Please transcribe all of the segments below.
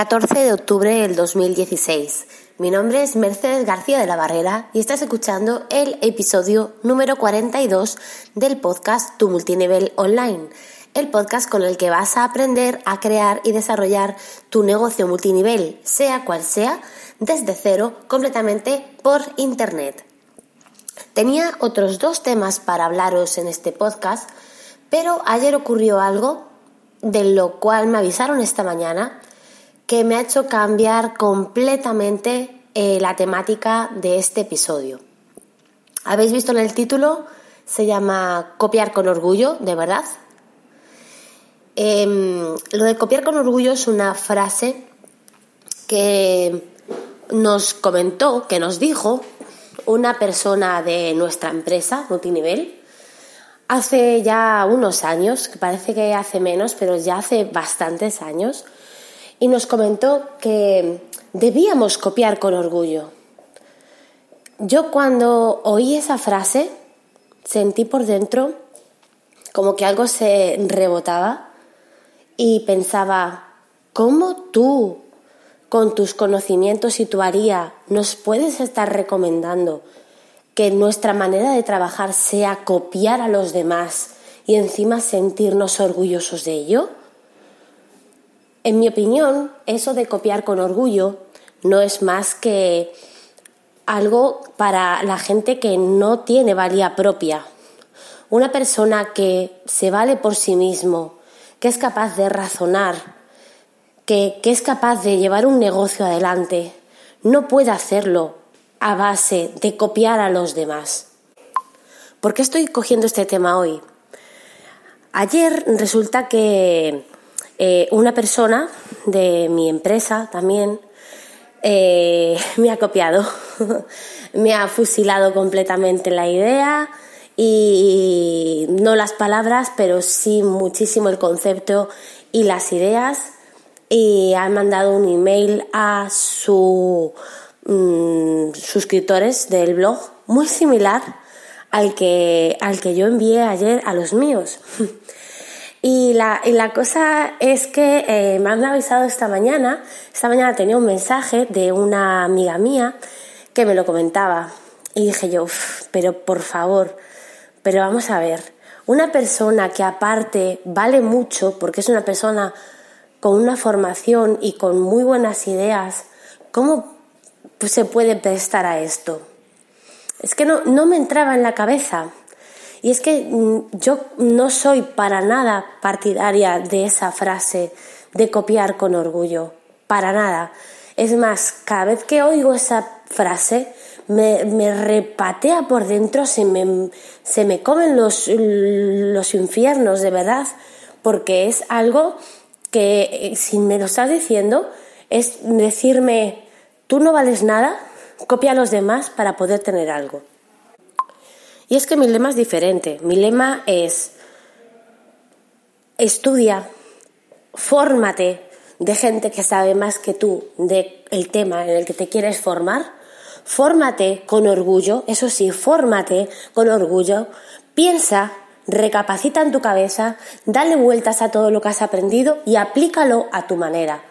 14 de octubre del 2016. Mi nombre es Mercedes García de la Barrera y estás escuchando el episodio número 42 del podcast Tu Multinivel Online, el podcast con el que vas a aprender a crear y desarrollar tu negocio multinivel, sea cual sea, desde cero, completamente por Internet. Tenía otros dos temas para hablaros en este podcast, pero ayer ocurrió algo de lo cual me avisaron esta mañana que me ha hecho cambiar completamente eh, la temática de este episodio. ¿Habéis visto en el título? Se llama Copiar con orgullo, de verdad. Em, lo de copiar con orgullo es una frase que nos comentó, que nos dijo una persona de nuestra empresa, multinivel, hace ya unos años, que parece que hace menos, pero ya hace bastantes años, y nos comentó que debíamos copiar con orgullo. Yo cuando oí esa frase sentí por dentro como que algo se rebotaba y pensaba, ¿cómo tú, con tus conocimientos y tu haría, nos puedes estar recomendando que nuestra manera de trabajar sea copiar a los demás y encima sentirnos orgullosos de ello? En mi opinión, eso de copiar con orgullo no es más que algo para la gente que no tiene valía propia. Una persona que se vale por sí mismo, que es capaz de razonar, que, es capaz de llevar un negocio adelante, no puede hacerlo a base de copiar a los demás. ¿Por qué estoy cogiendo este tema hoy? Ayer resulta que eh, una persona de mi empresa también eh, me ha copiado, me ha fusilado completamente la idea y no las palabras, pero sí muchísimo el concepto y las ideas y ha mandado un email a sus mm, suscriptores del blog muy similar al que, al que yo envié ayer a los míos. Y la, y la cosa es que eh, me han avisado esta mañana, esta mañana tenía un mensaje de una amiga mía que me lo comentaba. Y dije yo, pero por favor, pero vamos a ver, una persona que aparte vale mucho, porque es una persona con una formación y con muy buenas ideas, ¿cómo se puede prestar a esto? Es que no, no me entraba en la cabeza. Y es que mm, yo no soy para nada partidaria de esa frase de copiar con orgullo, para nada. Es más, cada vez que oigo esa frase, me, repatea por dentro, se me, se me comen los, los infiernos, de verdad, porque es algo que, eh, si me lo estás diciendo, es decirme, tú no vales nada, copia a los demás para poder tener algo. Y es que mi lema es diferente. Mi lema es estudia, fórmate de gente que sabe más que tú del tema en el que te quieres formar. Fórmate con orgullo, eso sí, fórmate con orgullo. Piensa, recapacita en tu cabeza, dale vueltas a todo lo que has aprendido y aplícalo a tu manera.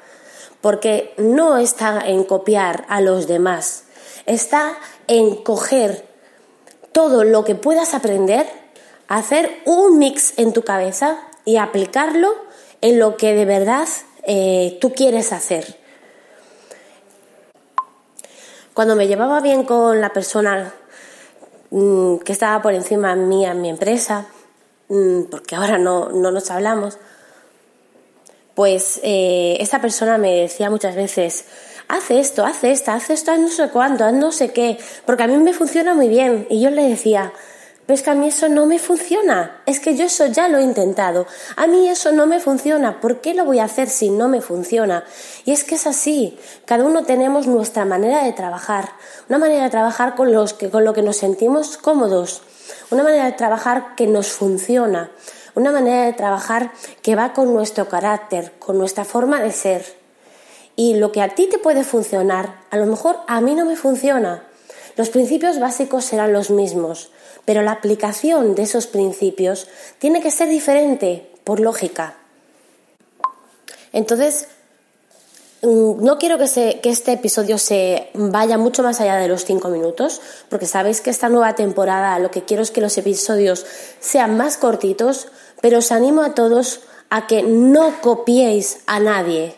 Porque no está en copiar a los demás, está en coger todo lo que puedas aprender, hacer un mix en tu cabeza y aplicarlo en lo que de verdad eh, tú quieres hacer. Cuando me llevaba bien con la persona mm, que estaba por encima mía en mi empresa, mm, porque ahora no, nos hablamos, pues eh, esta persona me decía muchas veces, hace esto, hace esto, hace esto, haz no sé cuánto, haz no sé qué, porque a mí me funciona muy bien. Y yo le decía, pero es que a mí eso no me funciona, es que yo eso ya lo he intentado, a mí eso no me funciona, ¿por qué lo voy a hacer si no me funciona? Y es que es así, cada uno tenemos nuestra manera de trabajar, una manera de trabajar con, los que, con lo que nos sentimos cómodos, una manera de trabajar que nos funciona, una manera de trabajar que va con nuestro carácter, con nuestra forma de ser. Y lo que a ti te puede funcionar, a lo mejor a mí no me funciona. Los principios básicos serán los mismos, pero la aplicación de esos principios tiene que ser diferente, por lógica. Entonces, Mm, no quiero que, que, este episodio se vaya mucho más allá de los cinco minutos, porque sabéis que esta nueva temporada lo que quiero es que los episodios sean más cortitos, pero os animo a todos a que no copiéis a nadie,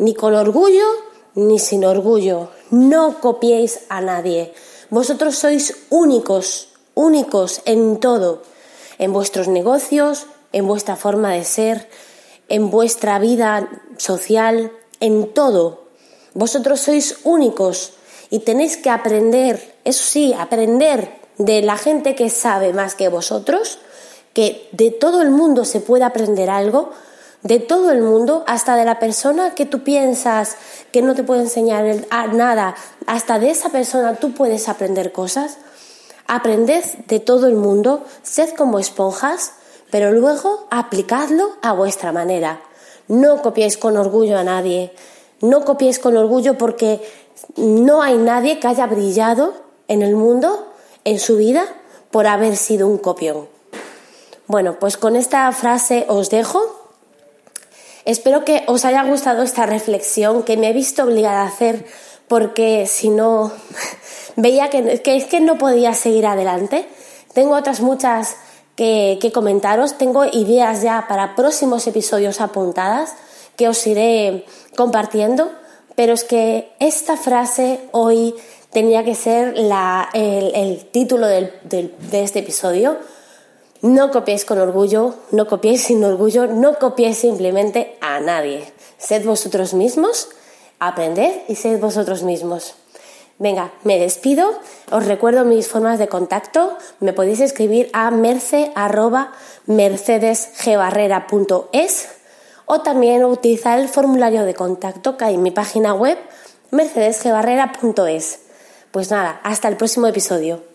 ni con orgullo ni sin orgullo. No copiéis a nadie. Vosotros sois únicos, únicos en todo, en vuestros negocios, en vuestra forma de ser, en vuestra vida social, en todo. Vosotros sois únicos y tenéis que aprender, eso sí, aprender de la gente que sabe más que vosotros, que de todo el mundo se puede aprender algo, de todo el mundo, hasta de la persona que tú piensas que no te puede enseñar nada, hasta de esa persona tú puedes aprender cosas. Aprended de todo el mundo, sed como esponjas, pero luego aplicadlo a vuestra manera. No copiéis con orgullo a nadie, no copiéis con orgullo porque no hay nadie que haya brillado en el mundo, en su vida, por haber sido un copión. Bueno, pues con esta frase os dejo. Espero que os haya gustado esta reflexión que me he visto obligada a hacer porque si no veía que, es que no podía seguir adelante. Tengo otras muchas que, comentaros, tengo ideas ya para próximos episodios apuntadas que os iré compartiendo, pero es que esta frase hoy tenía que ser el, título de este episodio. No copiéis con orgullo, no copiéis sin orgullo, no copiéis simplemente a nadie. Sed vosotros mismos, aprended y sed vosotros mismos. Venga, me despido. Os recuerdo mis formas de contacto. Me podéis escribir a merce.mercedesgbarrera.es o también utilizar el formulario de contacto que hay en mi página web mercedesgbarrera.es. Pues nada, hasta el próximo episodio.